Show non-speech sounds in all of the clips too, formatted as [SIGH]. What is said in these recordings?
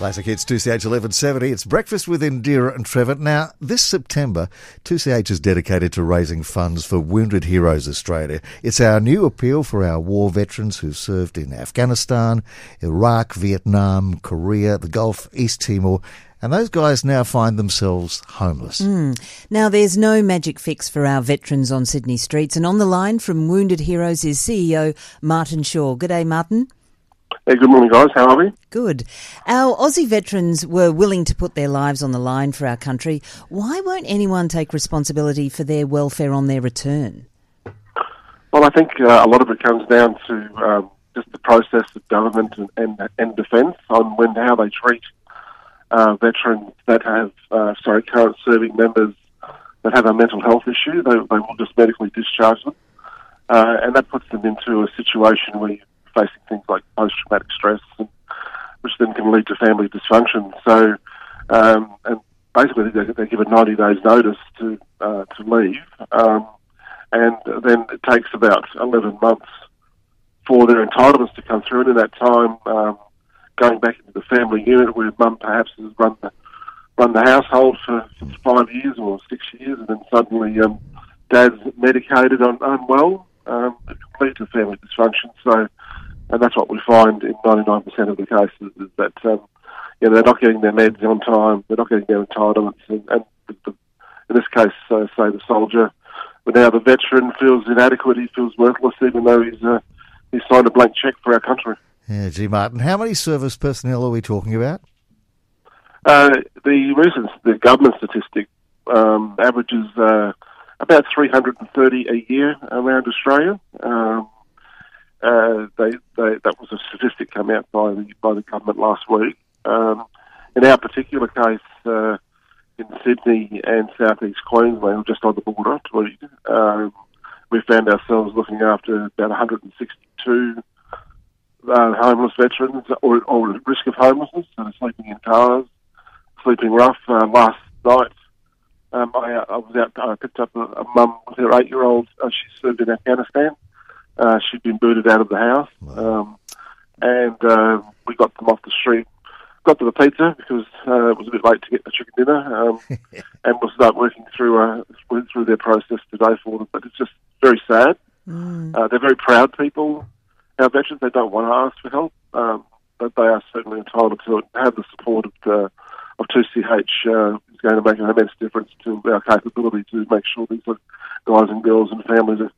Classic Hits 2CH 1170. It's Breakfast with Indira and Trevor. Now, this September, 2CH is dedicated to raising funds for Wounded Heroes Australia. It's our new appeal for our war veterans who've served in Afghanistan, Iraq, Vietnam, Korea, the Gulf, East Timor, and those guys now find themselves homeless. Mm. Now, there's no magic fix for our veterans on Sydney streets, and on the line from Wounded Heroes is CEO Martin Shaw. Good day, Martin. Hey, good morning, guys. How are we? Good. Our Aussie veterans were willing to put their lives on the line for our country. Why won't anyone take responsibility for their welfare on their return? Well, I think uh, a lot of it comes down to um, just the process of government and, and, and defence on when how they treat uh, veterans that have, uh, sorry, current serving members that have a mental health issue. They, they will just medically discharge them. Uh, and that puts them into a situation where facing things like post-traumatic stress, and, which then can lead to family dysfunction. So, um, and basically they, they give a 90 days notice to uh, to leave, um, and then it takes about 11 months for their entitlements to come through. And in that time, um, going back into the family unit where mum perhaps has run the run the household for five years or six years, and then suddenly um, dad's medicated on unwell, um, it can family dysfunction. So, and that's what we find in 99% of the cases is that um, you know, they're not getting their meds on time, they're not getting their entitlements, and, and the, in this case, uh, say the soldier, but now the veteran feels inadequate, he feels worthless, even though he's uh, he's signed a blank cheque for our country. Yeah, gee, Martin, how many service personnel are we talking about? Uh, the recent the government statistic um, averages uh, about 330 a year around Australia. Um, uh, they, they, that was a statistic come out by the by the government last week. Um, in our particular case, uh, in Sydney and southeast Queensland, just on the border, um, we found ourselves looking after about 162 uh, homeless veterans or, or at risk of homelessness, so sleeping in cars, sleeping rough. Uh, last night, um, I, I was out. I picked up a, a mum with her eight-year-old. Uh, she served in Afghanistan. Uh, she'd been booted out of the house, um, and uh, we got them off the street. Got to the pizza because uh, it was a bit late to get the chicken dinner, um, [LAUGHS] and we'll start working through uh, through their process today for them. But it's just very sad. Mm. Uh, they're very proud people our veterans, they don't want to ask for help, um, but they are certainly entitled to it. Have the support of, uh, of 2CH uh, is going to make an immense difference to our capability to make sure these guys and girls and families are,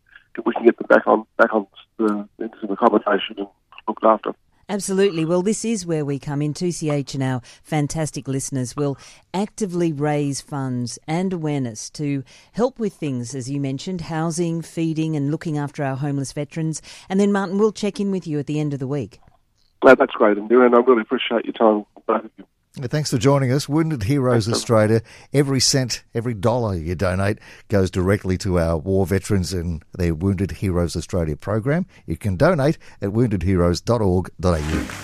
we can get them back on back on the, into accommodation and looked after. Absolutely. Well, this is where we come in. 2CH and our fantastic listeners will actively raise funds and awareness to help with things, as you mentioned, housing, feeding, and looking after our homeless veterans. And then, Martin, we'll check in with you at the end of the week. Well, that's great, and I really appreciate your time, both of you. Thanks for joining us. Wounded Heroes Thanks, Australia. Every cent, every dollar you donate goes directly to our war veterans and their Wounded Heroes Australia program. You can donate at woundedheroes.org.au.